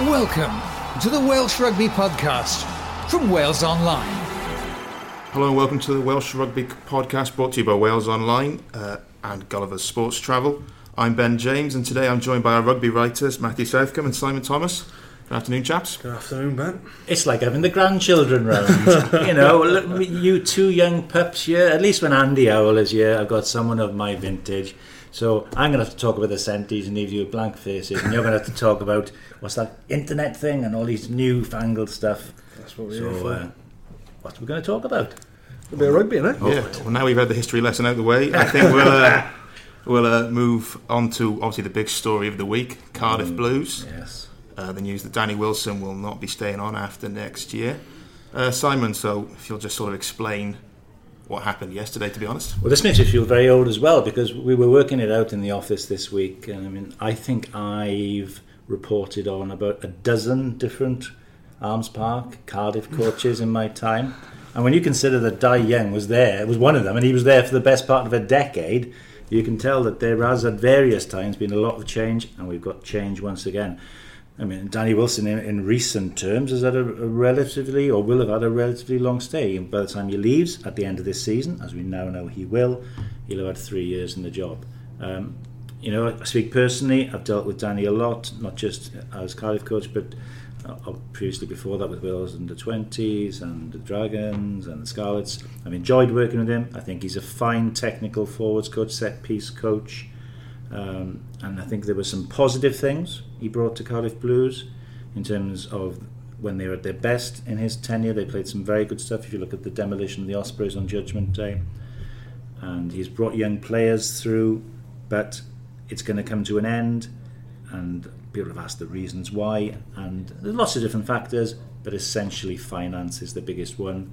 Welcome to the Welsh Rugby Podcast from Wales Online. Hello and welcome to the Welsh Rugby Podcast brought to you by Wales Online uh, and Gulliver's Sports Travel. I'm Ben James and today I'm joined by our rugby writers Matthew Southcombe and Simon Thomas. Good afternoon, chaps. Good afternoon, Ben. It's like having the grandchildren round. you know, look, you two young pups here. At least when Andy Howell is here, I've got someone of my vintage. So I'm going to have to talk about the centres and leave you with blank faces, and you're going to have to talk about what's that internet thing and all these newfangled stuff. That's what we're So, here for. uh, what are we going to talk about? a bit of rugby, innit? Yeah, well now we've had the history lesson out of the way, I think we'll, uh, we'll uh, move on to obviously the big story of the week Cardiff Blues. Yes. Uh, the news that Danny Wilson will not be staying on after next year. Uh, Simon, so if you'll just sort of explain what happened yesterday, to be honest. Well, this makes me feel very old as well because we were working it out in the office this week, and I mean, I think I've reported on about a dozen different Arms Park, Cardiff coaches in my time. And when you consider that Dai Young was there, it was one of them, and he was there for the best part of a decade, you can tell that there has at various times been a lot of change, and we've got change once again. I mean, Danny Wilson, in, in recent terms, has had a, a relatively, or will have had a relatively long stay. By the time he leaves at the end of this season, as we now know he will, he'll have had three years in the job. Um, you know, I speak personally. I've dealt with Danny a lot, not just as Cardiff coach, but uh, previously before that with Wales under 20s and the Dragons and the Scarlets. I've enjoyed working with him. I think he's a fine technical forwards coach, set piece coach. Um, and I think there were some positive things he brought to Cardiff Blues in terms of when they were at their best in his tenure. They played some very good stuff. If you look at the demolition of the Ospreys on Judgment Day, and he's brought young players through, but it's going to come to an end. And people have asked the reasons why, and there's lots of different factors, but essentially finance is the biggest one.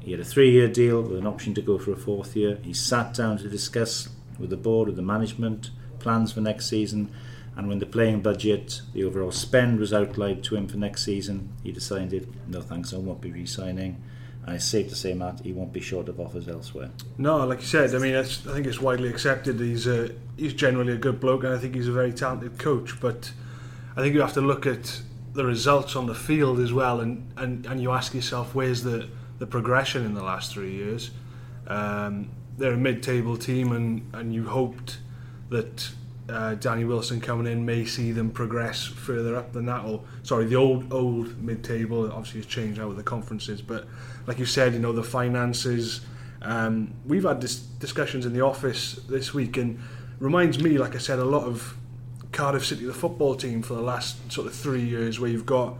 He had a three-year deal with an option to go for a fourth year. He sat down to discuss with the board, with the management, plans for next season. And when the playing budget, the overall spend was outlined to him for next season, he decided, no thanks, I won't be re-signing. And it's safe to say, Matt, he won't be short of offers elsewhere. No, like you said, I mean, I think it's widely accepted. He's a, he's generally a good bloke, and I think he's a very talented coach. But I think you have to look at the results on the field as well, and, and, and you ask yourself, where's the, the progression in the last three years? Um, they're a mid-table team, and, and you hoped that uh, Danny Wilson coming in may see them progress further up than that. Or sorry, the old old mid-table obviously has changed now with the conferences, but like you said, you know the finances. Um, we've had dis- discussions in the office this week, and reminds me, like I said, a lot of Cardiff City, the football team, for the last sort of three years, where you've got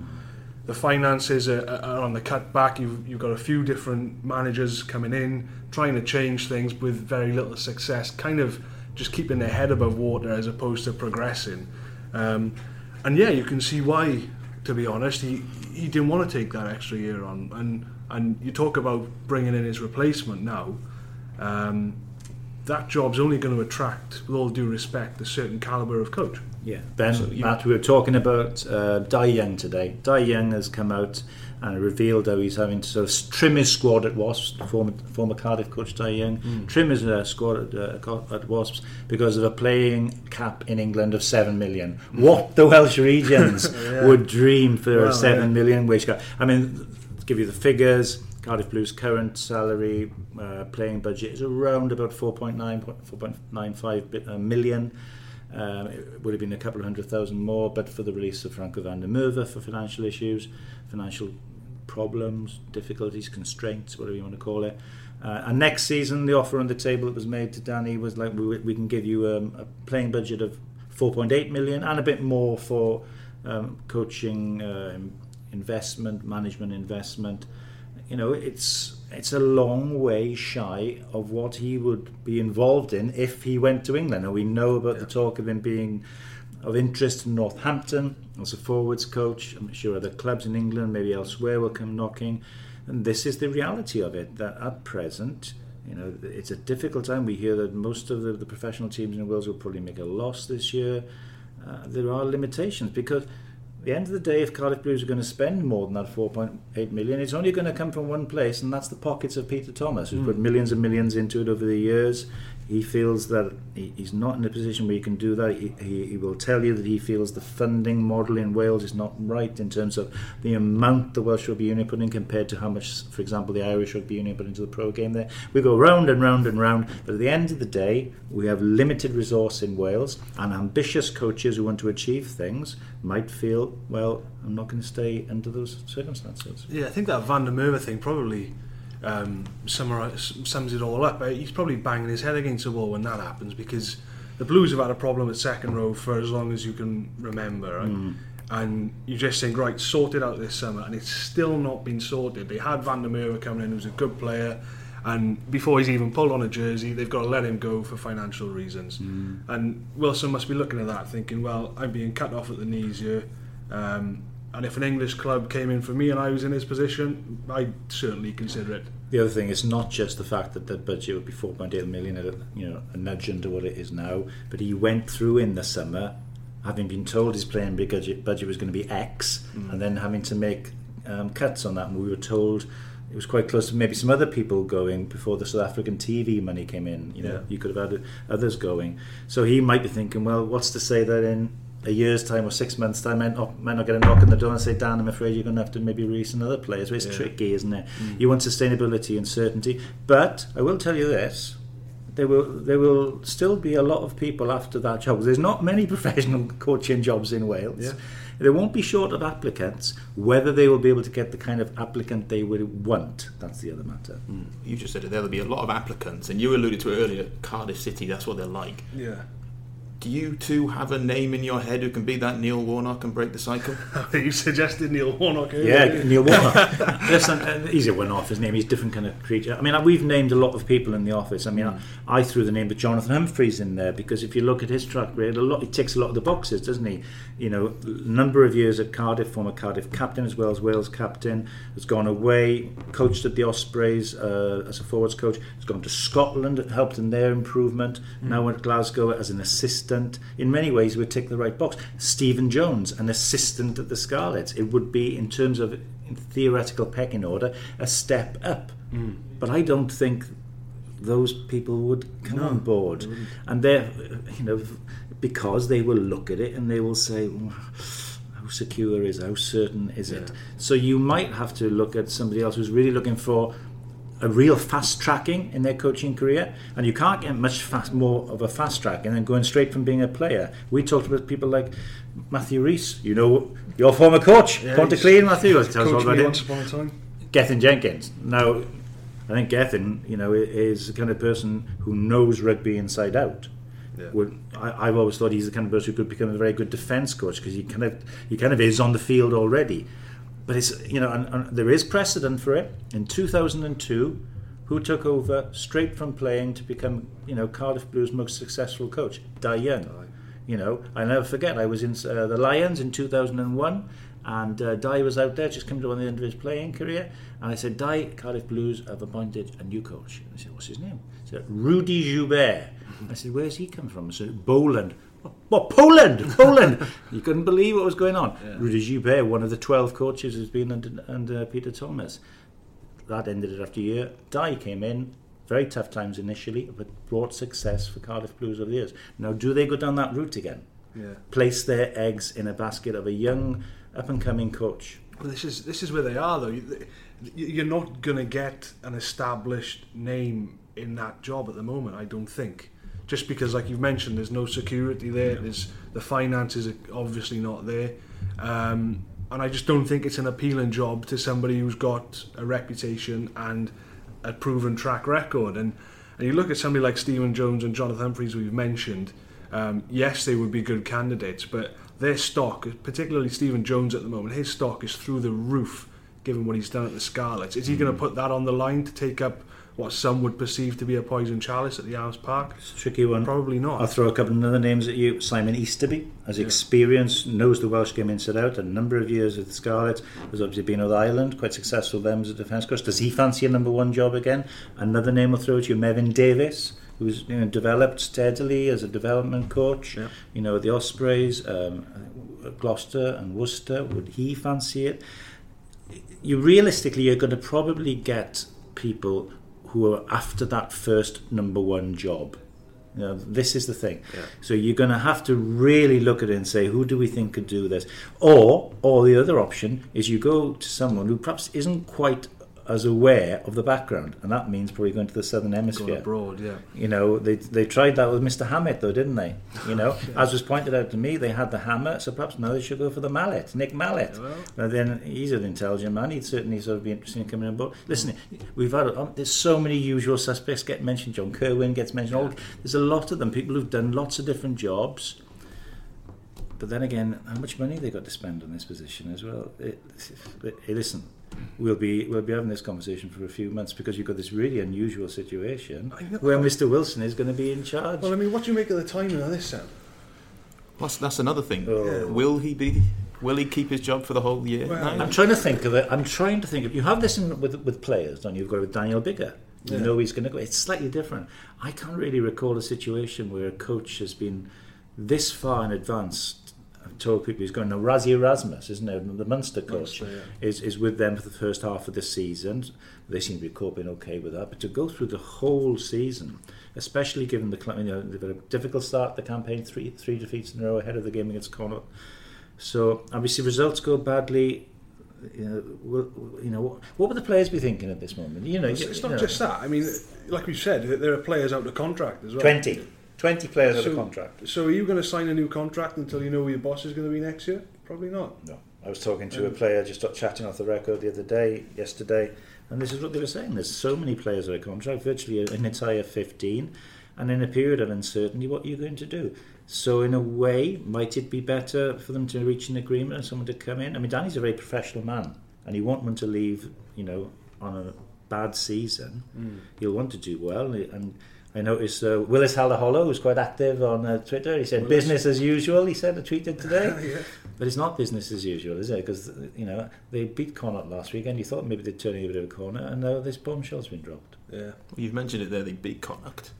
the finances are, are on the cut back. You've, you've got a few different managers coming in, trying to change things with very little success, kind of just keeping their head above water as opposed to progressing. Um, and yeah, you can see why, to be honest, he, he didn't want to take that extra year on. And, and you talk about bringing in his replacement now. Um, that job's only going to attract, with all due respect, a certain calibre of coach. Yeah, Ben, So, you- Matt, we were talking about uh, Dai Young today. Dai Young has come out and revealed how he's having to sort of trim his squad at Wasps, former, former Cardiff coach Dai Young, trim his uh, squad at, uh, at Wasps because of a playing cap in England of 7 million. What the Welsh regions would dream for Well, a seven yeah. million wage cap. I mean, give you the figures, Cardiff Blues' current salary uh, playing budget is around about 4.9, 4.95 bi- uh, million. Um, it would have been a couple of hundred thousand more, but for the release of Franco van der Merwe for financial issues, financial problems, difficulties, constraints, whatever you want to call it. Uh, and next season, the offer on the table that was made to Danny was like, we, we can give you um, a playing budget of 4.8 million and a bit more for um, coaching, uh, investment, management investment. You know, it's it's a long way shy of what he would be involved in if he went to England. And we know about the talk of him being of interest in Northampton as a forwards coach. I'm sure other clubs in England, maybe elsewhere, will come knocking. And this is the reality of it. That at present, you know, it's a difficult time. We hear that most of the, the professional teams in Wales will probably make a loss this year. Uh, there are limitations because at the end of the day, if Cardiff Blues are going to spend more than that 4.8 million, it's only going to come from one place, and that's the pockets of Peter Thomas, who's put millions and millions into it over the years. He feels that he, he's not in a position where he can do that. He, he, he will tell you that he feels the funding model in Wales is not right in terms of the amount the Welsh Rugby Union put in compared to how much, for example, the Irish Rugby Union put into the pro game there. We go round and round and round, but at the end of the day, we have limited resource in Wales, and ambitious coaches who want to achieve things might feel, well, I'm not going to stay under those circumstances. Yeah, I think that Van der Merwe thing probably um, sums it all up. Uh, He's probably banging his head against the wall when that happens because the Blues have had a problem at second row for as long as you can remember. Right? And you just think, right, sort it out this summer, and it's still not been sorted. They had Van der Merwe coming in, who's a good player, and before he's even pulled on a jersey, they've got to let him go for financial reasons. And Wilson must be looking at that, thinking, well, I'm being cut off at the knees here. Um, and if an English club came in for me and I was in his position, I'd certainly consider it. The other thing is not just the fact that the budget would be 4.8 million, you know, a nudge under what it is now, but he went through in the summer, having been told his playing budget budget was going to be X, and then having to make um, cuts on that. And we were told it was quite close to maybe some other people going before the South African TV money came in. You know, Yeah. you could have had others going. So he might be thinking, well, what's to say that in a year's time or six months' time, I might not, might not get a knock on the door and say, Dan, I'm afraid you're going to have to maybe release some other players. It's Yeah. tricky, isn't it? Mm. You want sustainability and certainty. But I will tell you this. There will there will still be a lot of people after that job. There's not many professional coaching jobs in Wales. Yeah. They won't be short of applicants. Whether they will be able to get the kind of applicant they would want, that's the other matter. Mm. You just said it. There'll be a lot of applicants, and you alluded to it earlier. Cardiff City. That's what they're like. Yeah. Do you two have a name in your head who can be that Neil Warnock and break the cycle? you suggested Neil Warnock. earlier. Yeah, Neil Warnock. Listen, uh, he's a one-off. His name. He's a different kind of creature. I mean, we've named a lot of people in the office. I mean, I, I threw the name of Jonathan Humphreys in there because if you look at his track record, a lot he ticks a lot of the boxes, doesn't he? You know, number of years at Cardiff, former Cardiff captain as well as Wales captain, has gone away, coached at the Ospreys uh, as a forwards coach. Has gone to Scotland, helped in their improvement. Now at Glasgow as an assistant. In many ways, would tick the right box. Stephen Jones, an assistant at the Scarlets. It would be, in terms of theoretical pecking order, a step up. Hmm. But I don't think those people would come on board, and they're, you know, because they will look at it and they will say. "Well, How secure is? How certain is it? So you might have to look at somebody else who's really looking for a real fast tracking in their coaching career, and you can't get much fast, more of a fast tracking than going straight from being a player. We talked about people like Matthew Rees, you know, your former coach, Yeah, Pontyclun, Matthew. Tell us all about once upon a time. Gethin Jenkins. Now, I think Gethin, you know, is the kind of person who knows rugby inside out. Yeah. Would, I, I've always thought he's the kind of person who could become a very good defence coach because he kind of he kind of is on the field already. But it's you know, and, and there is precedent for it. In 2002, who took over straight from playing to become you know Cardiff Blues' most successful coach? Dai Young. You know, I never forget. I was in uh, the Lions in 2001, and uh, Dai was out there, just coming to the end of his playing career. And I said, Dai, Cardiff Blues have appointed a new coach. I said, what's his name? He said, Rudi Joubert. I said, where's he come from? I said, Poland. What, Poland? Poland! you couldn't believe what was going on. Rudi Joubert, one of the 12 coaches who's been under, under Peter Thomas. That ended it after a year. Dai came in, very tough times initially, but brought success for Cardiff Blues over the years. Now, do they go down that route again? Yeah. Place their eggs in a basket of a young, up and coming coach. But this is this is where they are though. You- You're not going to get an established name in that job at the moment. I don't think. Just because, like you've mentioned, there's no security there. There's the finances are obviously not there, um, and I just don't think it's an appealing job to somebody who's got a reputation and a proven track record. And and you look at somebody like Stephen Jones and Jonathan Humphreys, who you've mentioned. Um, yes, they would be good candidates, but their stock, particularly Stephen Jones at the moment, his stock is through the roof given what he's done at the Scarlets. Is he going to put that on the line to take up what some would perceive to be a poison chalice at the Arms Park? It's a tricky one. Probably not. I'll throw a couple of other names at you. Simon Easterby has experience, knows the Welsh game inside out, a number of years with the Scarlets, has obviously been with Ireland, quite successful them as a defence coach. Does he fancy a number one job again? Another name I'll throw at you, Mefin Davies, who's you know, developed steadily as a development coach, Yeah. you know, the Ospreys, um, Gloucester and Worcester. Would he fancy it? you realistically you're going to probably get people who are after that first number one job You know, this is the thing. Yeah. So you're going to have to really look at it and say, who do we think could do this? Or, or the other option is you go to someone who perhaps isn't quite as aware of the background, and that means probably going to the southern Going hemisphere. abroad, yeah. You know, they they tried that with Mr. Hammett, though, didn't they? You know, as was pointed out to me, they had the hammer, so perhaps now they should go for the mallet, Nick Mallett. Well. Then, he's an intelligent man. He'd certainly sort of be interested in coming on board. Listen, we've had um, there's so many usual suspects get mentioned. John Kirwan gets mentioned. All there's a lot of them. People who've done lots of different jobs. But then again, how much money they got to spend on this position as well? It, it, listen, we'll be we'll be having this conversation for a few months because you've got this really unusual situation where Mr. Wilson is going to be in charge. Well, I mean, what do you make of the timing of this, Sam? Plus, that's another thing. Oh. Will he be? Will he keep his job for the whole year? Well, now? I'm trying to think of it. I'm trying to think of. You have this in, with with players, don't you? You've got it with Daniel Biggar. You Yeah. know he's going to go. It's slightly different. I can't really recall a situation where a coach has been this far in advance. I've told people he's going. Now Rassie Erasmus, isn't it? The Munster coach Munster, is is with them for the first half of the season. They seem to be coping okay with that. But to go through the whole season, especially given the you know they've had a difficult start to the campaign, three three defeats in a row ahead of the game against Connacht. So obviously results go badly. You know, you know what, what would the players be thinking at this moment? You know, It's, you- it's you not know, just that. I mean, like we've said, there are players out of contract as well. 20. 20 players So- of contract. So are you going to sign a new contract until you know who your boss is going to be next year? Probably not. No, I was talking to a Um, player just chatting off the record the other day, yesterday, and this is what they were saying. There's so many players out of contract, virtually an entire 15, and in a period of uncertainty, what are you going to do? So, in a way, might it be better for them to reach an agreement and someone to come in? I mean, Danny's a very professional man, and he want to leave, you know, on a bad season. He'll want to do well, and I noticed uh, Willis Halaholo was quite active on uh, Twitter. He said, Willis. business as usual, he said, I tweeted today. yeah. But it's not business as usual, is it? Because you know they beat Connacht last weekend. You thought maybe they'd turn a bit of a corner, and now this bombshell's been dropped. Yeah. You've mentioned it there. They beat Connacht.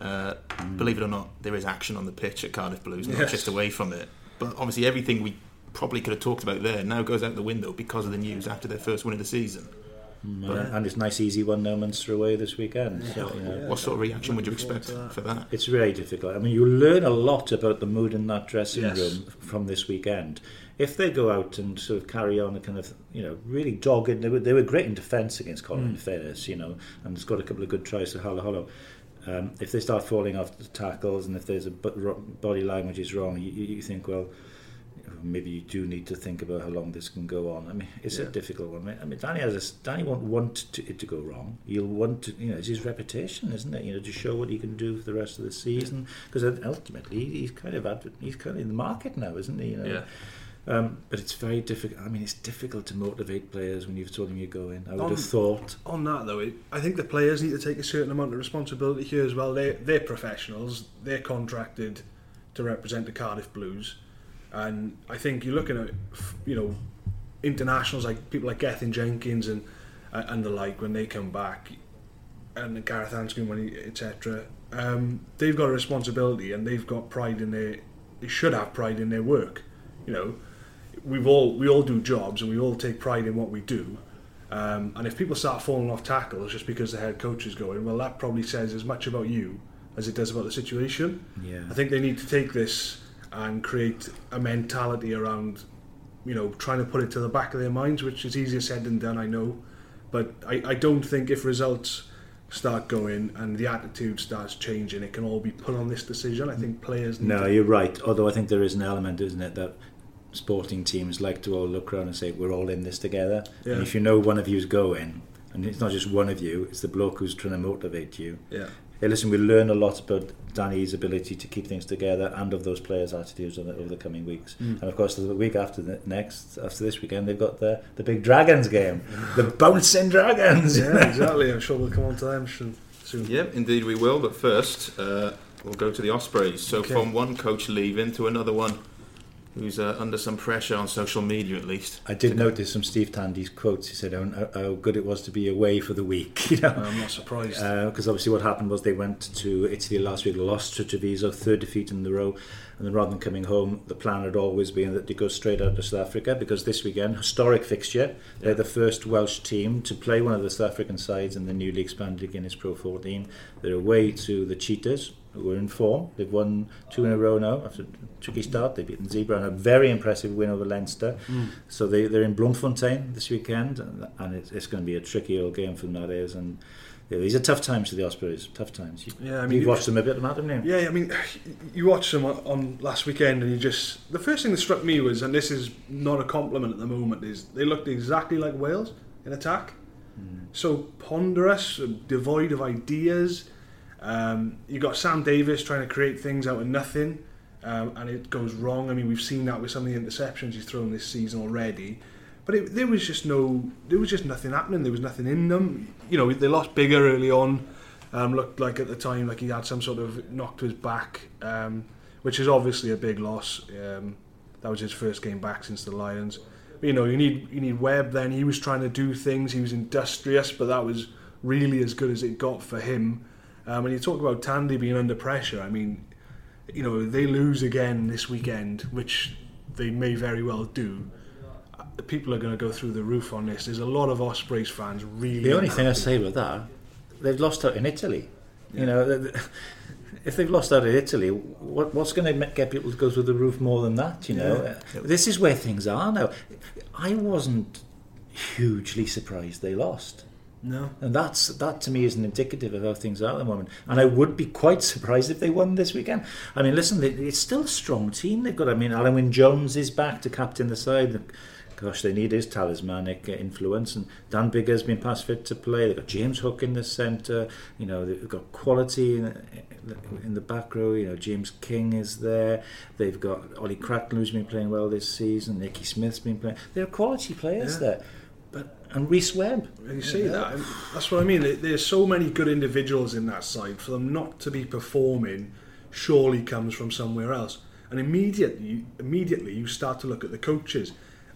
Uh, Believe it or not, there is action on the pitch at Cardiff Blues, not Yes. just away from it. But obviously, everything we probably could have talked about there now goes out the window because of the news after their first win of the season. And, and it's nice, easy one no Munster away this weekend. So, you know, Yeah. what sort of reaction would you expect that. for that? It's really difficult. I mean, you learn a lot about the mood in that dressing Yes. room from this weekend. If they go out and sort of carry on a kind of, you know, really dogged, they were, they were great in defence against Colin in fairness, you know, and it's got a couple of good tries to Halaholo. Um, if they start falling off the tackles and if there's a body language is wrong, you you think, well, maybe you do need to think about how long this can go on. I mean, it's a difficult one. I mean, Danny has a, Danny won't want to, it to go wrong. He'll want to, you know, it's his reputation, isn't it? You know, to show what he can do for the rest of the season. Because ultimately, he's kind of he's kind of in the market now, isn't he? You know? Um, but it's very difficult. I mean, it's difficult to motivate players when you've told them you're going. I would Um, have thought. On that though, it, I think the players need to take a certain amount of responsibility here as well. They they're professionals. They're contracted to represent the Cardiff Blues, and I think you're looking at you know internationals like people like Gethin Jenkins and uh, and the like when they come back, and Gareth Anscombe when he etc. Um, they've got a responsibility and they've got pride in their. They should have pride in their work. You know, we've all we all do jobs and we all take pride in what we do. Um, and if people start falling off tackles just because the head coach is going, well, that probably says as much about you as it does about the situation. Yeah. I think they need to take this and create a mentality around, you know, trying to put it to the back of their minds, which is easier said than done, I know. But I, I don't think if results start going and the attitude starts changing, it can all be put on this decision. I think players need No, to you're right. Although I think there is an element, isn't it, that sporting teams like to all look around and say, we're all in this together. Yeah. And if you know one of you's going, and it's not just one of you, it's the bloke who's trying to motivate you. Yeah. Hey, listen, we learn a lot about Danny's ability to keep things together and of those players' attitudes over the, over the coming weeks. Mm. And of course, the week after the next, after this weekend, they've got the, the big Dragons game, the bouncing Dragons. Yeah, exactly. I'm sure we'll come on to them soon. soon. Yep, indeed we will. But first, uh, we'll go to the Ospreys. So Okay. from one coach leaving to another one who's uh, under some pressure on social media, at least. I did notice some Steve Tandy's quotes. He said how, how good it was to be away for the week. You know, I'm not surprised. because obviously what happened was they went to Italy last week, lost to Treviso, third defeat in the row, and then rather than coming home, the plan had always been that they go straight out to South Africa because this weekend, historic fixture, they're the first Welsh team to play one of the South African sides in the newly expanded Guinness Pro 14. They're away to the Cheetahs, who are in form. They've won two in a row now after a tricky start. They've beaten Zebre and a very impressive win over Leinster. Mm. So they, they're in Bloemfontein this weekend, and, and it's, it's going to be a tricky old game for them, that is. And yeah, these are tough times for the Ospreys, tough times. You, Yeah, I mean, you've watched them a bit, Matt, haven't you? Yeah, I mean, you watched them on- on last weekend, and you just the first thing that struck me was, and this is not a compliment at the moment, is they looked exactly like Wales in attack. So ponderous, devoid of ideas. Um, you got Sam Davies trying to create things out of nothing, um, and it goes wrong. I mean, we've seen that with some of the interceptions he's thrown this season already. But it, there was just no, there was just nothing happening. There was nothing in them. You know, they lost Biggar early on. Um, looked like at the time like he had some sort of knock to his back, um, which is obviously a big loss. Um, that was his first game back since the Lions. But, you know, you need you need Webb. Then he was trying to do things. He was industrious, but that was really as good as it got for him. Um, and you talk about Tandy being under pressure. I mean, you know, they lose again this weekend, which they may very well do. Uh, People are going to go through the roof on this. There's a lot of Ospreys fans really. The only thing I say about that, they've lost out in Italy. You know, if they've lost out in Italy, what, what's going to get people to go through the roof more than that? You know, Uh, this is where things are now. I wasn't hugely surprised they lost. No. And that's that to me isn't indicative of how things are at the moment. And I would be quite surprised if they won this weekend. I mean, listen, they, it's still a strong team they've got. I mean, Alun Wyn Jones is back to captain the side. Gosh, they need his talismanic uh, influence. And Dan Biggar's been past fit to play. They've got James Hook in the centre. You know, they've got quality in, in the back row. You know, James King is there. They've got Ollie Cracknell who's been playing well this season. Nicky Smith's been playing. They're quality players Yeah. there. And Rhys Webb. You say that, that's what I mean. There's so many good individuals in that side. For them not to be performing, surely comes from somewhere else. And immediately, immediately you start to look at the coaches,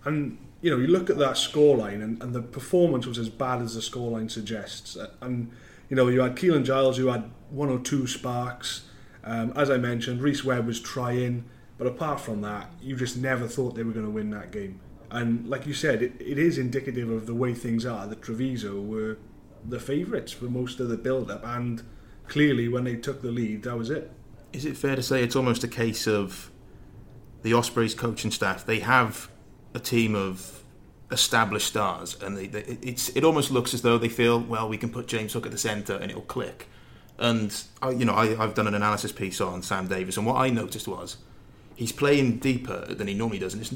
and you know you look at that scoreline, and, and the performance was as bad as the scoreline suggests. And you know you had Keelan Giles who had one or two sparks. Um, as I mentioned, Rhys Webb was trying, but apart from that, you just never thought they were going to win that game. And like you said, it, it is indicative of the way things are that Treviso were the favourites for most of the build-up, and clearly when they took the lead, that was it. Is it fair to say it's almost a case of the Ospreys coaching staff? They have a team of established stars, and they, they, it's it almost looks as though they feel well we can put James Hook at the centre and it'll click. And I, you know I, I've done an analysis piece on Sam Davies, and what I noticed was he's playing deeper than he normally does, and it's,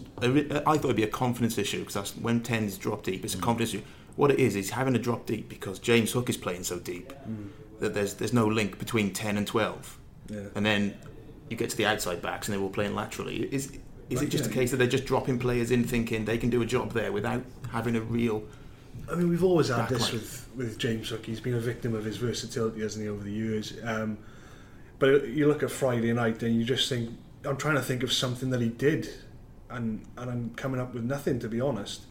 I thought it'd be a confidence issue because that's when tens drop deep. It's a confidence issue. What it is is having to drop deep because James Hook is playing so deep that there's there's no link between ten and twelve Yeah. and then you get to the outside backs and they're all playing laterally. Is is Like, it just yeah, a case that they're just dropping players in, thinking they can do a job there without having a real? I mean, we've always had this with, with James Hook. He's been a victim of his versatility, hasn't he, over the years? Um, but you look at Friday night and you just think, I'm trying to think of something that he did, and and I'm coming up with nothing, to be honest.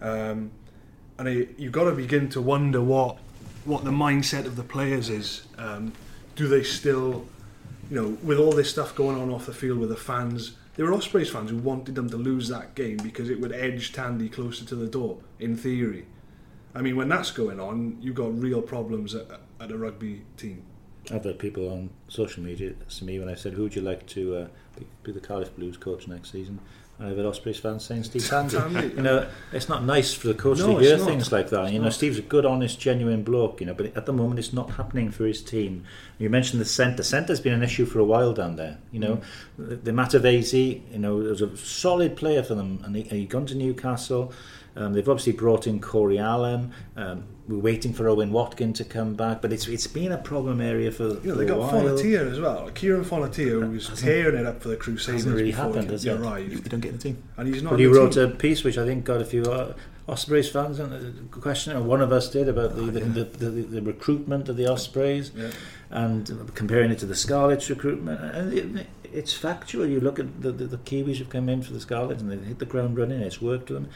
Um, and I, you've got to begin to wonder what what the mindset of the players is. Um, do they still, you know, with all this stuff going on off the field with the fans? There were Ospreys fans who wanted them to lose that game because it would edge Tandy closer to the door, in theory. I mean, when that's going on, you've got real problems at, at a rugby team. I've had people on social media to me when I said, "Who would you like to uh, be, the Cardiff Blues coach next season?" And I've had Ospreys fans saying Steve Tandy. You know, it's not nice for the coach No, to hear things like that. You know, Steve's a good, honest, genuine bloke. You know, but at the moment, it's not happening for his team. You mentioned the centre. Centre's been an issue for a while down there. You know, the, the Matavesi, you know, was a solid player for them, and he, he gone to Newcastle. Um, they've obviously brought in Cory Allen. Um, we're waiting for Owen Watkin to come back, but it's it's been a problem area for, Yeah, for they got. Fonotia as well. Kieron Fonotia, who was tearing it up for the Crusaders hasn't really happened, has he it? You arrived. don't get in the team. And he's not But he wrote team. a piece which I think got a few uh, Ospreys fans and a question, one of us did, about the, the, the, the, the recruitment of the Ospreys Yeah. and comparing it to the Scarlets recruitment. And it, it's factual. You look at the, the, the Kiwis who've come in for the Scarlets and they've hit the ground running. It's worked for them.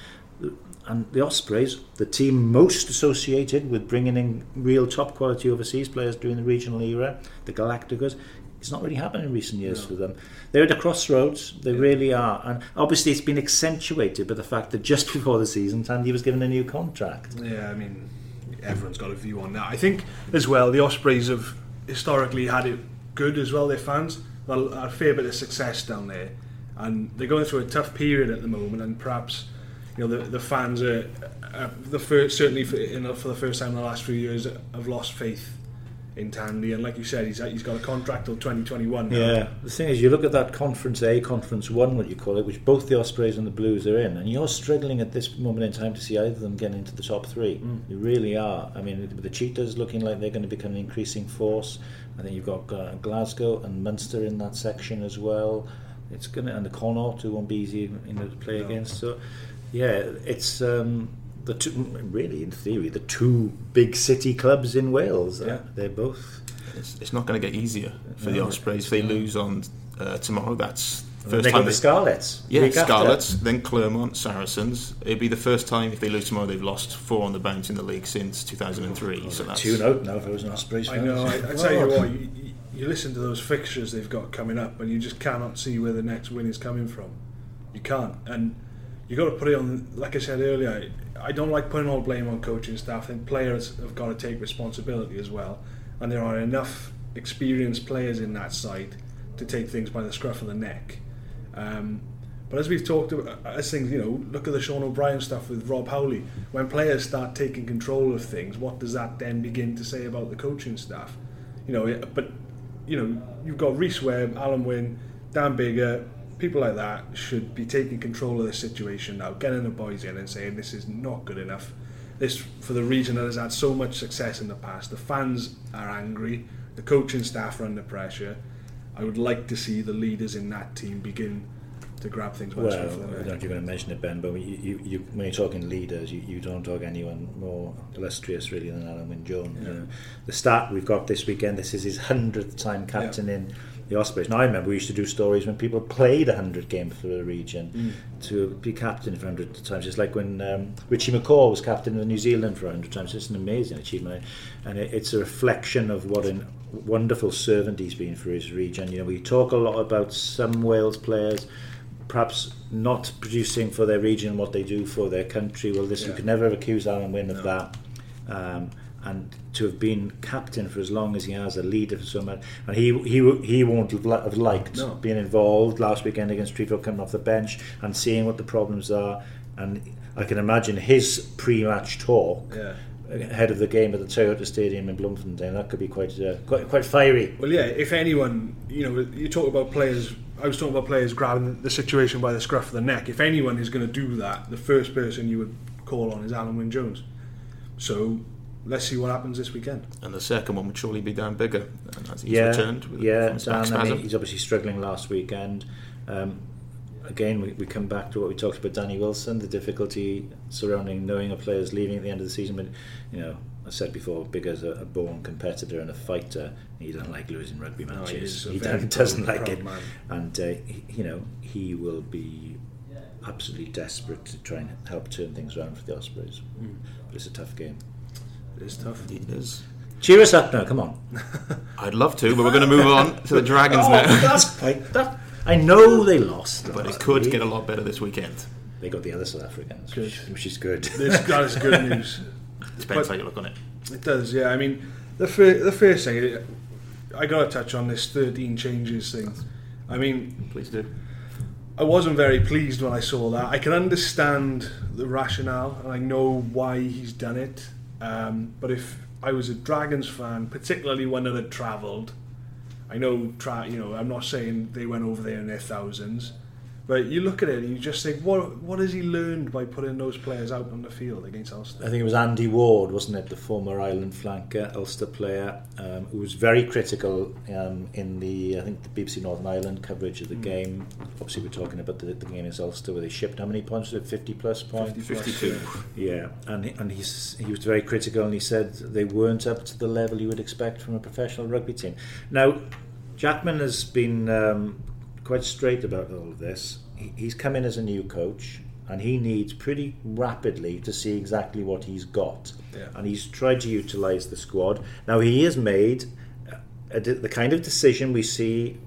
And the Ospreys, the team most associated with bringing in real top quality overseas players during the regional era, the Galacticos, it's not really happened in recent years for them. They're at a crossroads, they really are. And obviously, it's been accentuated by the fact that just before the season, Tandy was given a new contract. Yeah, I mean, everyone's got a view on that. I think as well, the Ospreys have historically had it good as well. Their fans, well, a fair bit of success down there, and they're going through a tough period at the moment. And perhaps, you know, the, the fans are, are the first, certainly for, you know, for the first time in the last few years have lost faith in Tandy. And like you said, he's he's got a contract till 2021. Now. Yeah, the thing is, you look at that Conference A, Conference 1, what you call it, which both the Ospreys and the Blues are in, and you're struggling at this moment in time to see either of them getting into the top three. Mm. You really are. I mean, with the Cheetahs looking like they're going to become an increasing force. I think you've got uh, Glasgow and Munster in that section as well. It's going to, and the Connacht, who won't be easy you know, to play No. against. So, yeah, it's. Um, the two, really, in theory, the two big city clubs in Wales. Yeah. Uh, they're both It's, it's not going to get easier for the Ospreys. If they lose on uh, tomorrow, that's they first got time the Scarlets. Yeah, week after. Scarlets, then Clermont, Saracens. It'd be the first time if they lose tomorrow they've lost four on the bounce in the league since 2003. so that's Tune out now if I was an Ospreys I know. I, I tell you what, you, you- you listen to those fixtures they've got coming up, and you just cannot see where the next win is coming from. You can't, and you got to put it on. Like I said earlier, I, don't like putting all blame on coaching staff. Think players have got to take responsibility as well, and there are enough experienced players in that side to take things by the scruff of the neck. Um, but as we've talked about, as things, you know, look at the Sean O'Brien stuff with Rob Howley. When players start taking control of things, what does that then begin to say about the coaching staff? You know, but you know, you've got Rhys Webb, Alun Wyn, Dan Biggar, people like that should be taking control of the situation now, getting the boys in and saying this is not good enough. This for the region that has had so much success in the past. The fans are angry, the coaching staff are under pressure. I would like to see the leaders in that team begin to grab things Well, I don't know if you're going to mention it, Ben, but you, you, you, when you're talking leaders, you, you don't talk anyone more illustrious really than Alun Wyn Jones. You know. The stat we've got this weekend, this is his hundredth time captain in the Ospreys. Now I remember we used to do stories when people played a hundred games for the region to be captain for hundred times. It's like when um, Richie McCaw was captain of New Zealand for hundred times. It's an amazing achievement, and it, it's a reflection of what a wonderful servant he's been for his region. You know, we talk a lot about some Wales players perhaps not producing for their region what they do for their country. Well, this you Yeah. could never accuse Alun Wyn of that. Um, and to have been captain for as long as he has, a leader for so much, and he he he won't have, liked No. being involved last weekend against Trevill coming off the bench and seeing what the problems are. And I can imagine his pre-match talk Yeah. ahead of the game at the Toyota Stadium in Bloemfontein. That could be quite uh, quite quite fiery. Well, yeah. If anyone, you know, you talk about players. I was talking about players grabbing the situation by the scruff of the neck. If anyone is going to do that, the first person you would call on is Alun Wyn Jones. So let's see what happens this weekend. And the second one would surely be Dan Biggar, as he's yeah, returned with, yeah, from Dan. I mean, he's obviously struggling last weekend. Um, again, we, we come back to what we talked about Danny Wilson, the difficulty surrounding knowing a player's leaving at the end of the season. But you know, I said before, Bigger's a, a born competitor and a fighter. He doesn't like losing rugby No, he matches. he very don't- doesn't like it, man. and uh, he, you know he will be absolutely desperate to try and help turn things around for the Ospreys. Mm. But it's a tough game. It is tough. It is. Cheer us up now, come on. I'd love to, but we're going to move on to the Dragons Oh, now. that's, I, that, I know they lost, But it could week. get a lot better this weekend. They got the other South Africans, Good. which, which is good. This that is good news. Depends But- how you look on it. It does, yeah. I mean, the fir- the first thing I got to touch on this 13 changes thing. I mean, Please do. I wasn't very pleased when I saw that. I can understand the rationale and I know why he's done it. Um, but if I was a Dragons fan, particularly that had travelled, I know, tra- you know, I'm not saying they went over there in their thousands, but you look at it and you just think, what what has he learned by putting those players out on the field against Ulster? I think it was Andy Ward, wasn't it, the former Ireland flanker, Ulster player, um, who was very critical um, in the, I think, the BBC Northern Ireland coverage of the game. Obviously, we're talking about the, the game against Ulster, where they shipped how many points? Was it 50 plus points? 50 plus, 52. yeah. Yeah, and he, and he's he was very critical, and he said they weren't up to the level you would expect from a professional rugby team. Now, Jackman has been um, quite straight about all of this. He, he's come in as a new coach, and he needs pretty rapidly to see exactly what he's got, Yeah. and he's tried to utilise the squad. Now he has made a, the kind of decision we see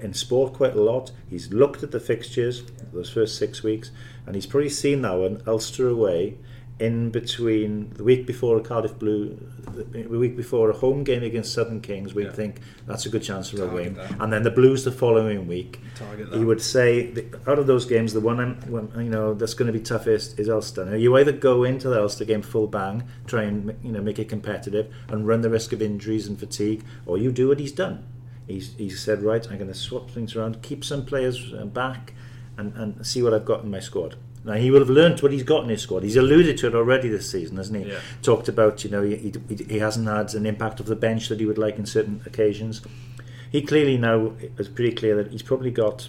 in sport quite a lot. He's looked at the fixtures those first six weeks, and he's probably seen now an Ulster away in between the week before a Cardiff Blue, the week before a home game against Southern Kings, we'd Yeah. think that's a good chance for a win. that. And then the Blues the following week, Target would say out of those games, the one when, you know that's going to be toughest is Ulster. Now, you either go into the Ulster game full bang, try and you know make it competitive, and run the risk of injuries and fatigue, or you do what he's done. He's, he's said, right, I'm going to swap things around, keep some players uh, back, and, and see what I've got in my squad. Now he will have learnt what he's got in his squad. He's alluded to it already this season, hasn't he? Yeah. Talked about you know he, he, he hasn't had an impact of the bench that he would like in certain occasions. He clearly now is pretty clear that he's probably got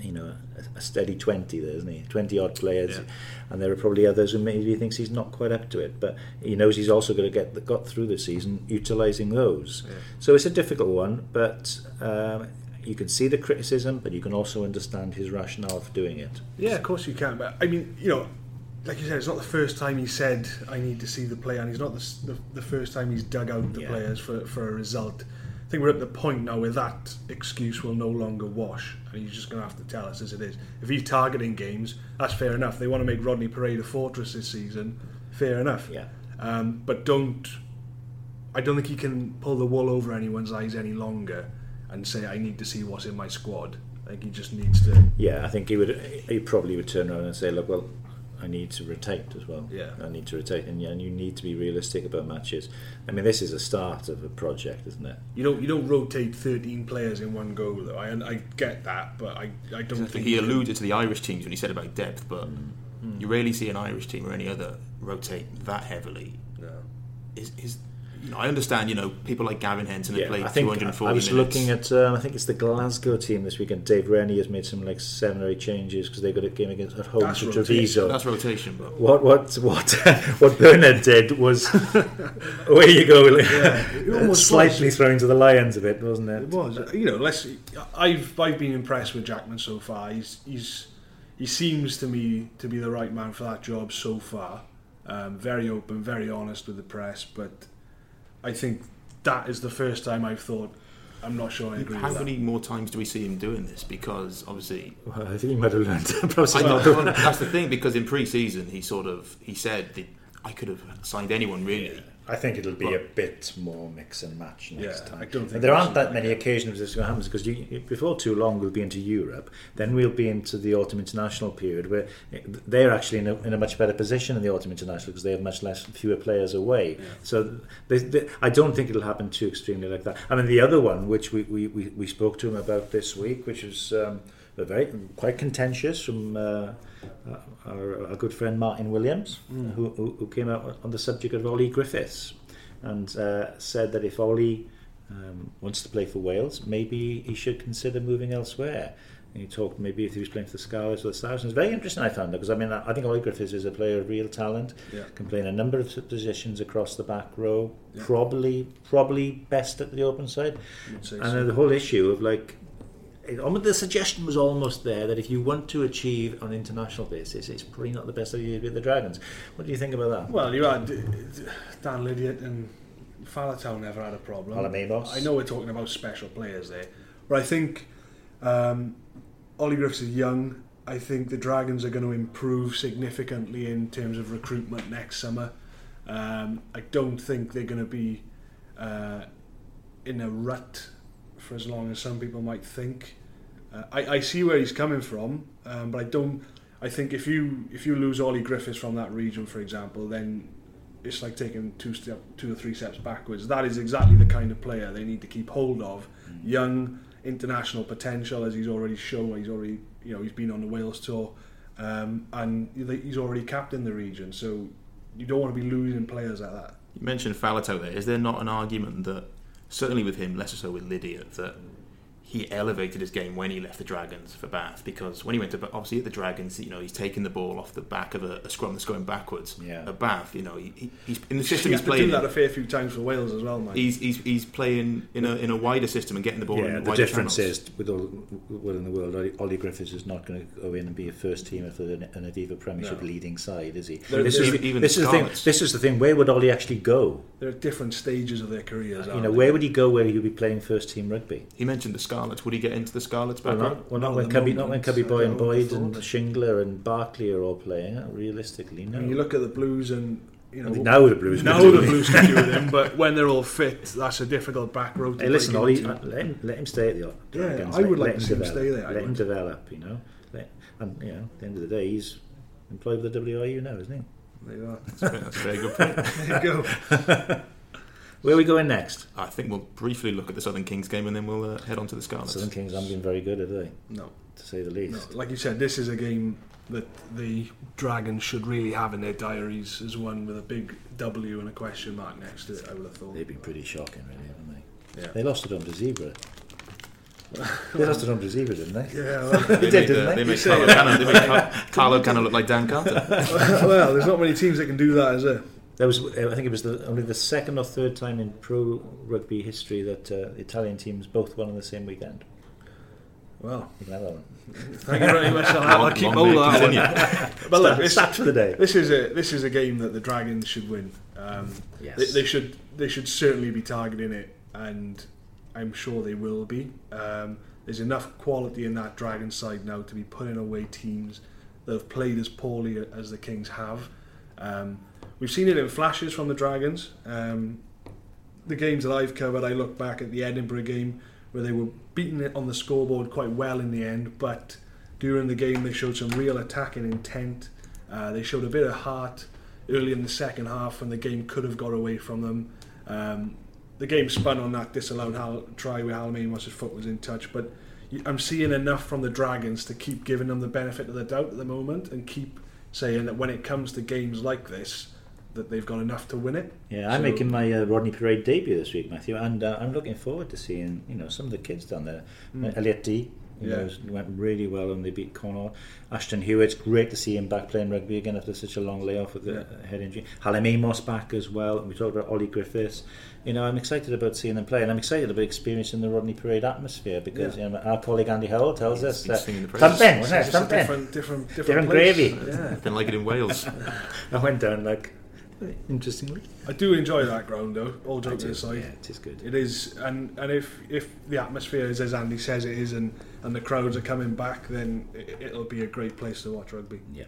you know a, a steady twenty there, isn't he? Twenty odd players, Yeah. and there are probably others who maybe he thinks he's not quite up to it. But he knows he's also going to get got through the season utilising those. So it's a difficult one, but. Um, you can see the criticism, but you can also understand his rationale for doing it. Yeah, of course you can. But I mean, you know, like you said, it's not the first time he said I need to see the play, and he's not the, the, the first time he's dug out the Yeah. players for, for a result. I think we're at the point now where that excuse will no longer wash, and he's just going to have to tell us as it is. If he's targeting games, that's fair enough. They want to make Rodney Parade a fortress this season, fair enough. Yeah. Um, but don't. I don't think he can pull the wool over anyone's eyes any longer and say I need to see what's in my squad. I think he just needs to. Yeah, I think he would. He probably would turn around and say, "Look, well, I need to rotate as well. Yeah. I need to rotate, and, and you need to be realistic about matches. I mean, this is a start of a project, isn't it? You don't you don't rotate 13 players in one go though. I I get that, but I, I don't I think think he alluded to the Irish teams when he said about depth, but Mm. you rarely see an Irish team or any other rotate that heavily. No. Is, is you know, I understand. You know, people like Gavin Henson have played I think 240 I was minutes. looking at. Um, I think it's the Glasgow team this weekend. Dave Rennie has made some like seven or eight changes because they got a game against at home That's to rotation. Treviso. That's rotation, but what what what what Bernard did was away you go. it almost slightly thrown to the lions a bit, wasn't it? It was, you know. Let's. I've I've been impressed with Jackman so far. He's he's he seems to me to be the right man for that job so far. Um, very open, very honest with the press, but I think that is the first time I've thought. I'm not sure I agree how with that. many more times do we see him doing this? Because obviously, Well, I think he might have learned the process. Not that's the thing. Because in pre-season, he sort of he said that I could have signed anyone really. I think it'll be But- a bit more mix and match next Yeah, time. I don't think there aren't that many occasions this going to happen because you, before too long we'll be into Europe, then we'll be into the autumn international period where they're actually in a, in a much better position in the autumn international because they have much less fewer players away. So they, they, I don't think it'll happen too extremely like that. I mean the other one which we, we, we, we spoke to him about this week, which was um, a very quite contentious from. Uh, uh, our, our good friend Martyn Williams, who, who, who came out on the subject of Ollie Griffiths and uh, said that if Ollie um, wants to play for Wales, maybe he should consider moving elsewhere. And he talked maybe if he was playing for the Scarlets or the Stars. And it's very interesting, I found that, because I mean, I think Ollie Griffiths is a player of real talent, Yeah. can play in a number of positions across the back row, Yeah. probably probably best at the open side. And so. the whole issue of like, the suggestion was almost there that if you want to achieve on an international basis, it's probably not the best idea to be at the Dragons. What do you think about that? Well, you had Dan Lydiate and Faletau never had a problem. Palomemos. I know we're talking about special players there, but I think um, Ollie Griffiths is young. I think the Dragons are going to improve significantly in terms of recruitment next summer. Um, I don't think they're going to be uh, in a rut for as long as some people might think. Uh, I, I see where he's coming from, um, but I don't. I think if you if you lose Ollie Griffiths from that region, for example, then it's like taking two step, two or three steps backwards. That is exactly the kind of player they need to keep hold of. Young, international potential, as he's already shown. He's already, you know, he's been on the Wales tour, um, and he's already captained the region. So you don't want to be losing players like that. You mentioned Faletau there. Is there not an argument that, certainly with him, less so with Lydia, that he elevated his game when he left the Dragons for Bath? Because when he went to obviously at the Dragons, you know, he's taking the ball off the back of a, a scrum that's going backwards. Yeah. At Bath, you know, he, he, he's in the system he's had playing. do that in, a fair few times for Wales as well, man. He's, he's he's playing in a in a wider system and getting the ball Yeah, in the wider difference channels. is with all well in the world, Ollie, Ollie Griffiths is not going to go in and be a first teamer for an, an Aviva Premiership No. leading side, is he? There- this there- is even- even this the is the thing. This is the thing. Where would Ollie actually go? There are different stages of their careers. You know, there? where would he go where he would be playing first team rugby? He mentioned the Scarlets? Would he get into the Scarlets Well, back row? not, well, not Not when Cubby, not when moment, Cubby Boy and don't Boyde and Shingler and Barclay are all playing. uh, Realistically, no. When you look at the Blues and you know now the Blues. now can do the. Blues can do with him, but when they're all fit, that's a difficult back row. To Hey, listen, break Ollie, uh, let him, let him stay at the Yeah, Dragons. I would let, like let to see him develop. stay there, I Let him develop, you know. Let, and you know, at the end of the day, he's employed with the WIU now, isn't he? There you are. That's a very good point. There you go. Where are we going next? I think we'll briefly look at the Southern Kings game and then we'll uh, head on to the Scarlets. Southern Kings haven't been very good, have they? No, To say the no, least. like you said, this is a game that the Dragons should really have in their diaries as one with a big W and a question mark next to it. I would have thought. They've been pretty shocking, really, haven't they? Yeah. They lost it under Zebre. they lost it under Zebre, didn't they? Yeah, well, They did, didn't uh, they? they made Carlo it. Cannon, they Carlo Canna look like Dan Carter. well, there's not many teams that can do that, is there? That was, I think it was the, only the second or third time in pro rugby history that uh, Italian teams both won on the same weekend. Well, You can have that one. thank you very much. I'll, I'll keep all that one. But look, this, Stats for the day. this is a this is a game that the Dragons should win. Um, Yes. they, they should they should certainly be targeting it, and I'm sure they will be. Um, there's enough quality in that Dragon side now to be putting away teams that have played as poorly as the Kings have. Um, we've seen it in flashes from the Dragons. Um, the games that I've covered, I look back at the Edinburgh game where they were beating it on the scoreboard quite well in the end, but during the game they showed some real attacking intent. Uh, they showed a bit of heart early in the second half when the game could have got away from them. Um, the game spun on that disallowed Hal- try where Halmaine once his foot was in touch, but I'm seeing enough from the Dragons to keep giving them the benefit of the doubt at the moment and keep saying that when it comes to games like this, that they've got enough to win it. Yeah, I'm So- making my uh, Rodney Parade debut this week, Matthew, and uh, I'm looking forward to seeing you know some of the kids down there. Uh, Elliot Dee, you Yeah. know, went really well when they beat Connacht. Ashton Hewitt, great to see him back playing rugby again after such a long layoff with the Yeah. head injury. Hallam Amos back as well. And we talked about Ollie Griffiths. You know, I'm excited about seeing them play, and I'm excited about experiencing the Rodney Parade atmosphere because Yeah. you know, our colleague Andy Howell tells He's us been that singing the praises. wasn't it? It's different, different, different, Different gravy. Yeah. Nothing like it in Wales. I went down like interestingly. I do enjoy that ground though. All jokes aside, yeah, it is good. it is, and and if if the atmosphere is as Andy says it is, and and the crowds are coming back, then it, it'll be a great place to watch rugby. Yeah.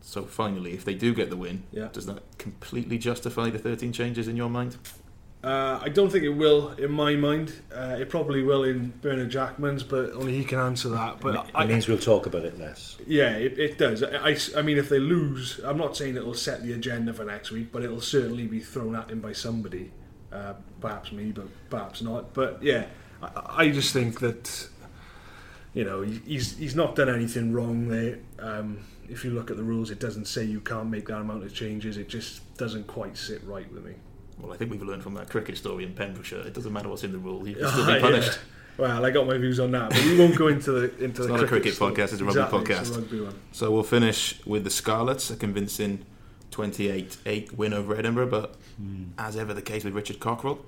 So finally, if they do get the win, Yeah. does that completely justify the 13 changes in your mind? Uh, I don't think it will in my mind. Uh, it probably will in Bernard Jackman's, but only he can answer that. But it I, means we'll talk about it less. Yeah, it, it does. I, I, I mean, if they lose, I'm not saying it'll set the agenda for next week, but it'll certainly be thrown at him by somebody. Uh, perhaps me, but perhaps not. But yeah, I, I just think that you know he's he's not done anything wrong there. Um, if you look at the rules, it doesn't say you can't make that amount of changes. It just doesn't quite sit right with me. Well, I think we've learned from that cricket story in Pembrokeshire. It doesn't matter what's in the rule; you can still oh, be yeah. punished. Well, I got my views on that, but we won't go into the into It's the not a cricket story. podcast, it's a rugby Exactly, podcast. It's a rugby one. So we'll finish with the Scarlets, a convincing 28-8 win over Edinburgh. But hmm. as ever, the case with Richard Cockerell.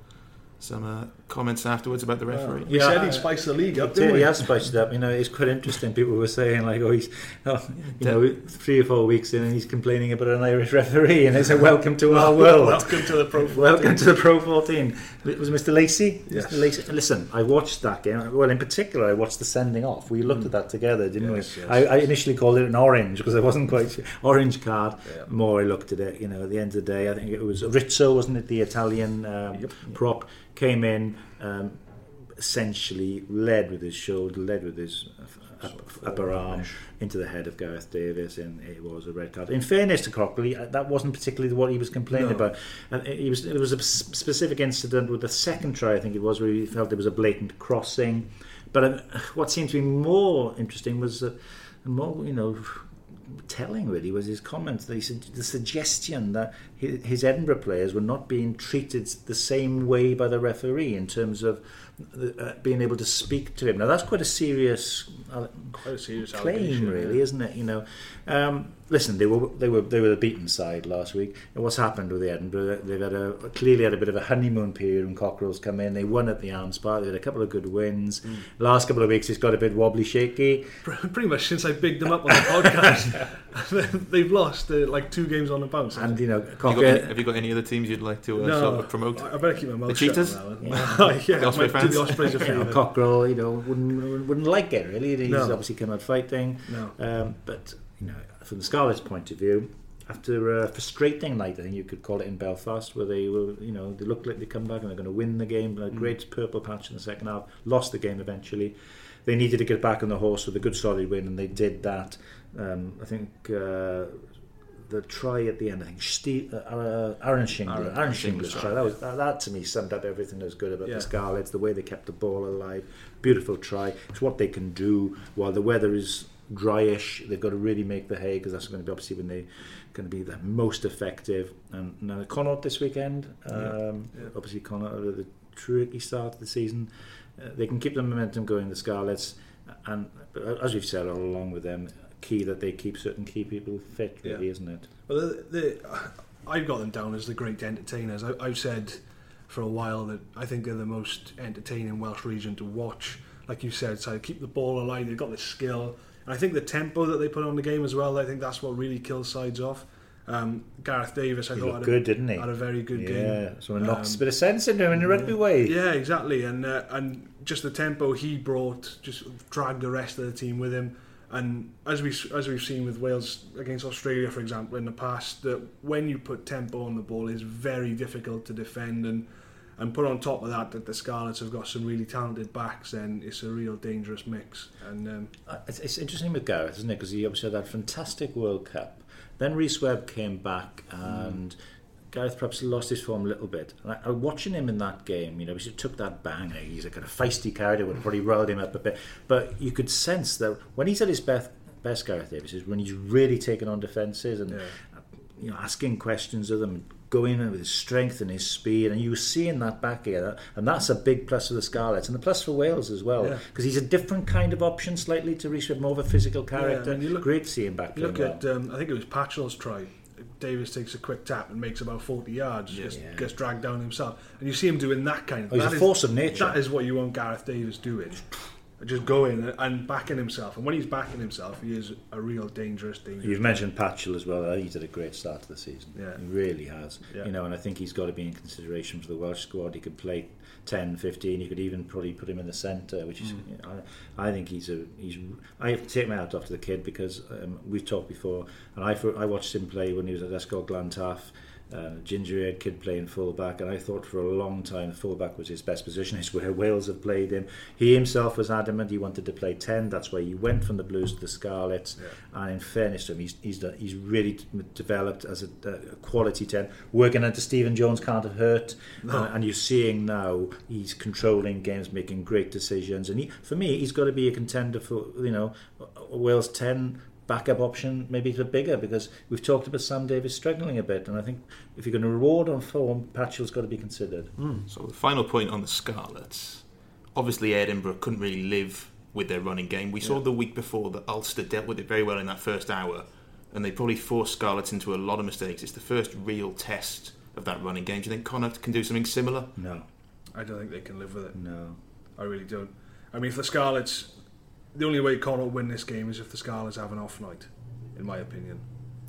Some uh, comments afterwards about the referee. We Yeah, said I- he'd spice the league up, Yeah, didn't we? he has spiced it up. You know, it's quite interesting. People were saying like, "Oh, he's, oh, you know, three or four weeks in, and he's complaining about an Irish referee." And it's a welcome to our world. Welcome to the Pro 14. Welcome to the Pro 14. It Was Mr. Lacey? Yes. Mr. Lacey. Listen, I watched that game. Well, in particular, I watched the sending off. We looked at that together, didn't Yes, we? yes. I, I initially called it an orange because I wasn't quite sure. Orange card. Yeah. More I looked at it, you know, at the end of the day, I think it was Rizzo, wasn't it? The Italian um, Yep. prop came in, um, essentially led with his shoulder, led with his uh, up, upper arm into the head of Gareth Davies, and it was a red card. In fairness to Cockerell, uh, that wasn't particularly what he was complaining No. about. And it was it was a specific incident with the second try, I think it was, where he felt there was a blatant crossing. But uh, what seemed to be more interesting was uh, more, you know, telling really was his comments. That he said the suggestion that his Edinburgh players were not being treated the same way by the referee in terms of uh, being able to speak to him. Now that's quite a serious uh, Quite a serious claim, really, yeah. isn't it? You know, um, listen, they were they were they were the beaten side last week. And what's happened with the Edinburgh? They've had a clearly had a bit of a honeymoon period when Cockerell's come in. They won at the Arms Park. They had a couple of good wins. Last couple of weeks, it's got a bit wobbly, shaky. Pretty much since I bigged them up on the podcast. they've lost uh, like two games on the bounce. And you know, Have you, got any, have you got any other teams you'd like to uh, no, sort of promote? I I better keep my mouth The shut Cheetahs? on that one. yeah, The Osprey might fans? the Ospreys a you know, favour. Cockerell, you know, wouldn't wouldn't like it really. He's No. obviously come out fighting, No. um, but you know, from the Scarlets' point of view, after a frustrating night, I think you could call it in Belfast, where they were, you know, they looked like they come back and they're going to win the game. A great purple patch in the second half, lost the game eventually. They needed to get back on the horse with a good solid win, and they did that. Um, I think. Uh, the try at the end, I think Steve, uh, uh, Aaron Shingler, Aaron- Aaron, Shingler's try. That, was, that, that to me summed up everything that was good about Yeah. the Scarlets, the way they kept the ball alive. Beautiful try. It's what they can do while the weather is dryish. They've got to really make the hay because that's going to be obviously when they're going to be the most effective. And now Connacht this weekend, um, Yeah. obviously Connacht are the tricky start of the season. Uh, they can keep the momentum going, the Scarlets, and as we've said all along with them, key that they keep certain key people fit, really, Yeah. isn't it? Well, the, the, I've got them down as the great entertainers. I, I've said for a while that I think they're the most entertaining Welsh region to watch. Like you said, so keep the ball alive. They've got the skill, and I think the tempo that they put on the game as well. I think that's what really kills sides off. Um, Gareth Davies, I He thought had, good, didn't he? had a very good game. yeah, so it knocks Um, a bit of sense into him in a rugby way. Yeah, exactly, and uh, and just the tempo he brought just dragged the rest of the team with him. And as we as we've seen with Wales against Australia, for example, in the past, that when you put tempo on the ball, is very difficult to defend. And and put on top of that that the Scarlets have got some really talented backs, then it's a real dangerous mix. And um, Uh, It's, it's interesting with Gareth, isn't it? Because he obviously had that fantastic World Cup. Then Rhys Webb came back and Gareth perhaps lost his form a little bit. And I, I, watching him in that game, you know, he took that bang. He's a kind of feisty character, would have probably riled him up a bit. But you could sense that when he's at his best, best Gareth Davies is when he's really taking on defences and Yeah. you know asking questions of them, going in with his strength and his speed, and you were seeing that back here, and that's a big plus for the Scarlets and a plus for Wales as well Yeah. because he's a different kind of option slightly to Rhys Webb, more of a physical character. and you look- Great to see him back you look well. at um, I think it was Patchell's try. Davies takes a quick tap and makes about 40 yards, Yeah. just Yeah. gets dragged down himself. And you see him doing that kind of Oh, he's that a is- force of nature. That is what you want Gareth Davies doing. Just going and backing himself. And when he's backing himself, he is a real dangerous, dangerous. You've mentioned Patchell as well. He's had a great start to the season. Yeah. He really has. Yeah. You know, and I think he's got to be in consideration for the Welsh squad. He could play 10, 15. You could even probably put him in the centre, which is. Mm. You know, I, I think he's a. He's. I have to take my hat off to the kid because um, we've talked before, and I I watched him play when he was at Ysgol Glantaf. Uh, ginger-haired kid playing fullback, and I thought for a long time fullback was his best position. It's where Wales have played him. He himself was adamant he wanted to play ten. That's why he went from the Blues to the Scarlets. Yeah. And in fairness to him, he's he's, done- he's really developed as a, a quality ten. Working under Stephen Jones can't have hurt, No. and, and you're seeing now he's controlling games, making great decisions. And he, for me, he's got to be a contender for you know Wales ten backup option, maybe a bit bigger because we've talked about Sam Davies struggling a bit, and I think if you're going to reward on form, Patchell's got to be considered. Hmm. So the final point on the Scarlets. Obviously, Edinburgh couldn't really live with their running game. We saw the week before that Ulster dealt with it very well in that first hour, and they probably forced Scarlets into a lot of mistakes. It's the first real test of that running game. Do you think Connacht can do something similar? No, I don't think they can live with it. no. I really don't. I mean, if the Scarlets, the only way Connacht win this game is if the Scarlets have an off night, in my opinion.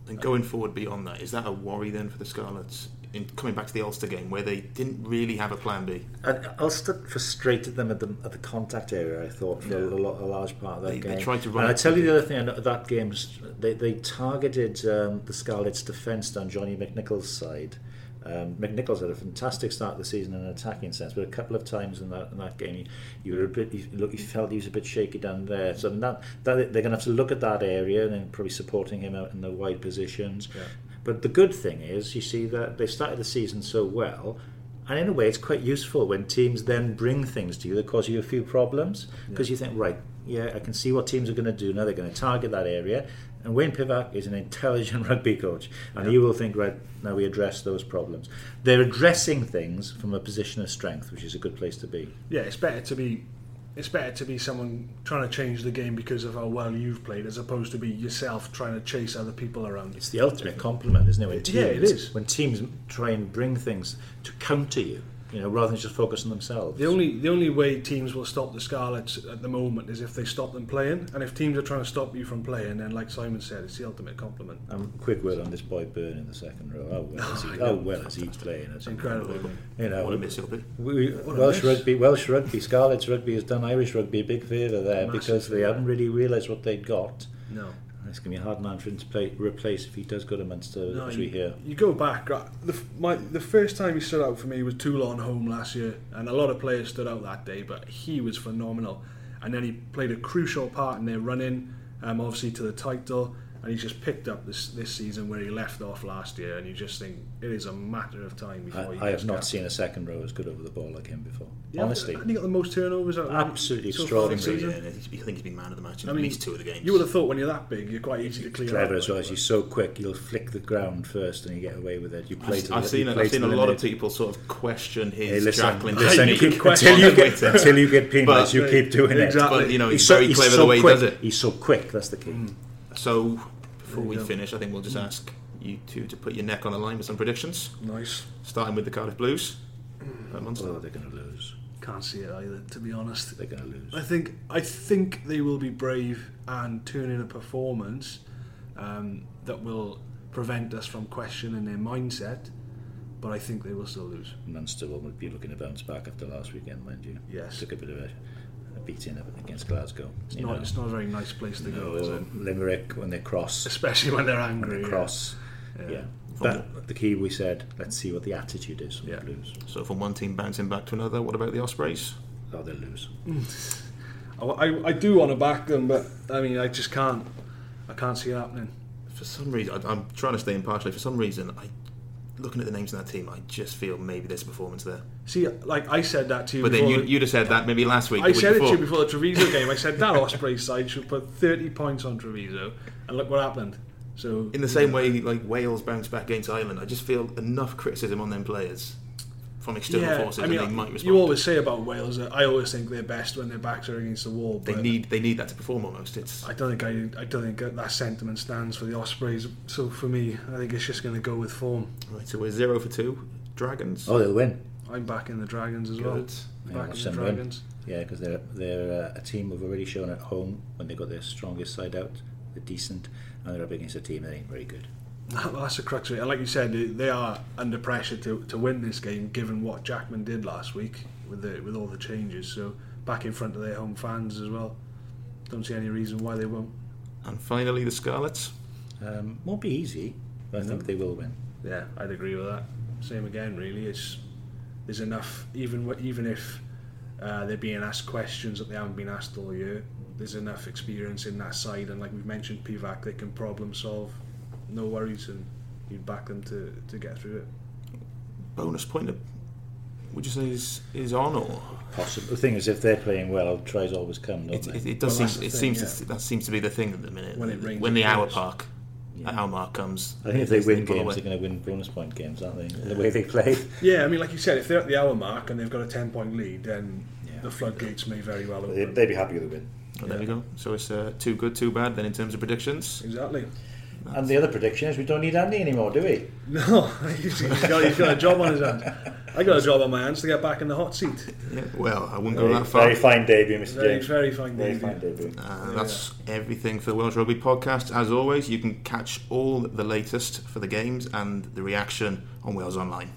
And going forward beyond that, is that a worry then for the Scarlets in coming back to the Ulster game where they didn't really have a plan B? And Ulster frustrated them at the at the contact area. I thought for Yeah. a, lot, a large part of that They- they game. tried to run And I it tell you the other thing. at That game, they they targeted um, the Scarlets' defence on Johnny McNicholl's side. Um, McNicholl's had a fantastic start of the season in an attacking sense, but a couple of times in that in that game, you were a bit. Look, he felt he was a bit shaky down there. So that, that they're going to have to look at that area and then probably supporting him out in the wide positions. Yeah. But the good thing is, you see that they started the season so well, and in a way, it's quite useful when teams then bring things to you that cause you a few problems because you think, right, yeah, I can see what teams are going to do now. They're going to target that area. And Wayne Pivac is an intelligent rugby coach, and he will think, right, now we address those problems. They're addressing things from a position of strength, which is a good place to be. Yeah, it's better to be. It's better to be someone trying to change the game because of how well you've played, as opposed to be yourself trying to chase other people around. It's the ultimate compliment, isn't it? When teams, Yeah, it is. When teams try and bring things to counter you, You know, rather than just focus on themselves. The only the only way teams will stop the Scarlets at the moment is if they stop them playing, and if teams are trying to stop you from playing, then like Simon said, it's the ultimate compliment. Um, quick word on this boy Beirne in the second row. Oh well is he, how well is he playing? It's incredible. isn't? You know, What a miss it'll be. we, What a Welsh miss. rugby, Welsh rugby, Scarlets rugby has done Irish rugby a big favour there Massive because they favour. hadn't really realised what they'd got. No. It's going to be a hard man for him to play, replace if he does go to Munster, No, as we you, hear. you go back. right, The, my, the first time he stood out for me was Toulon home last year, and a lot of players stood out that day, but he was phenomenal. And then he played a crucial part in their running, um, obviously to the title, and he's just picked up this this season where he left off last year, and you just think it is a matter of time before he I, I have not capped. seen a second row as good over the ball like him before. Yeah, Honestly. and he got the most turnovers out of any- Absolutely so extraordinary. Yeah, I think he's been man of the match in I at mean, least two of the games. You would have thought when you're that big, you're quite easy to clear. Clever out, as well but- as he's so quick, he'll flick the ground first and you get away with it. You play to I've the, seen you it. play I've to seen a the lot of people sort of question his Hey, listen, Jacqueline listen, technique. keep, question until you on get until you get penalised, you keep doing it. Exactly. But you know, he's, He's very clever the way he does it. He's so quick. That's the key. Mm. So before we go. finish, I think we'll just ask you two to put your neck on the line with some predictions, Nice. starting with the Cardiff Blues. Uh, Munster. Oh, they're going to lose. Can't see it either, to be honest. They're going to lose. I think I think they will be brave and turn in a performance um, that will prevent us from questioning their mindset. But I think they will still lose. Munster will be looking to bounce back after last weekend, mind you. Yes. Took a bit of a, a beating up against Glasgow. It's not. know. It's not a very nice place to go, is it? Limerick when they cross, Especially when they're when angry. they yeah. cross. Yeah. Yeah. But the key we said, let's see what the attitude is from Yeah. the Blues. So from one team bouncing back to another, what about the Ospreys? Oh, they'll lose. I, oh, I, I do want to back them, but I mean, I just can't. I can't see it happening. For some reason, I, I'm trying to stay impartial. For some reason, I looking at the names in that team, I just feel maybe there's a performance there. See, like I said that to you. But then you, you'd have said that maybe last week. I said it to before. you before the Treviso game. I said that Osprey side should put 30 points on Treviso, and look what happened. So In the same way, like Wales bounced back against Ireland, I just feel enough criticism on them players from external forces, I mean, and they might respond. you always say about Wales that I always think they're best when their backs are against the wall. they need they need that to perform almost. It's I don't think I, I don't think that sentiment stands for the Ospreys. So for me, I think it's just going to go with form. right. So we're zero for two. Dragons. Oh, they'll win. I'm backing the Dragons as well. Good. Yeah, Backing watch the them win. Dragons. Yeah, because they're they're uh, a team who've already shown at home when they got their strongest side out. They're decent, and they're up against a team that ain't very good. Well, that's the crux of it. And like you said, they- they are under pressure to, to win this game, given what Jackman did last week with the with all the changes. So back in front of their home fans as well. Don't see any reason why they won't. And finally, the Scarlets. Um, won't be easy, but I think they will win. Yeah, I'd agree with that. Same again, really. It's there's enough, even even if uh, they're being asked questions that they haven't been asked all year. There's enough experience in that side, and like we've mentioned, Pivac, they can problem solve, no worries, and you'd back them to, to get through it. Bonus point. Would you say is is on or Possible. The thing is, if they're playing well, tries always come, don't it, they? it, it does Well, seem it thing, seems to, that seems to be the thing at the minute. When it rains, when the hour pours. park, Yeah. hour mark comes. I think if they win games, they're going to win bonus point games, aren't they? The way they play. Yeah, I mean, like you said, if they're at the hour mark and they've got a ten point lead, then Yeah. the floodgates may very well open. They'd be happy with a win. Oh, there we go. So it's uh, too good, too bad. Then in terms of predictions, Exactly. And the other prediction is we don't need Andy anymore, do we? No, he's got, he's got a job on his hands. I got a job on my hands to get back in the hot seat. yeah, well, I wouldn't go Very, that far. very fine debut, Mr. Very, James. very fine. Very debut. fine debut. Uh, that's everything for the Welsh Rugby podcast. As always, you can catch all the latest for the games and the reaction on Wales Online.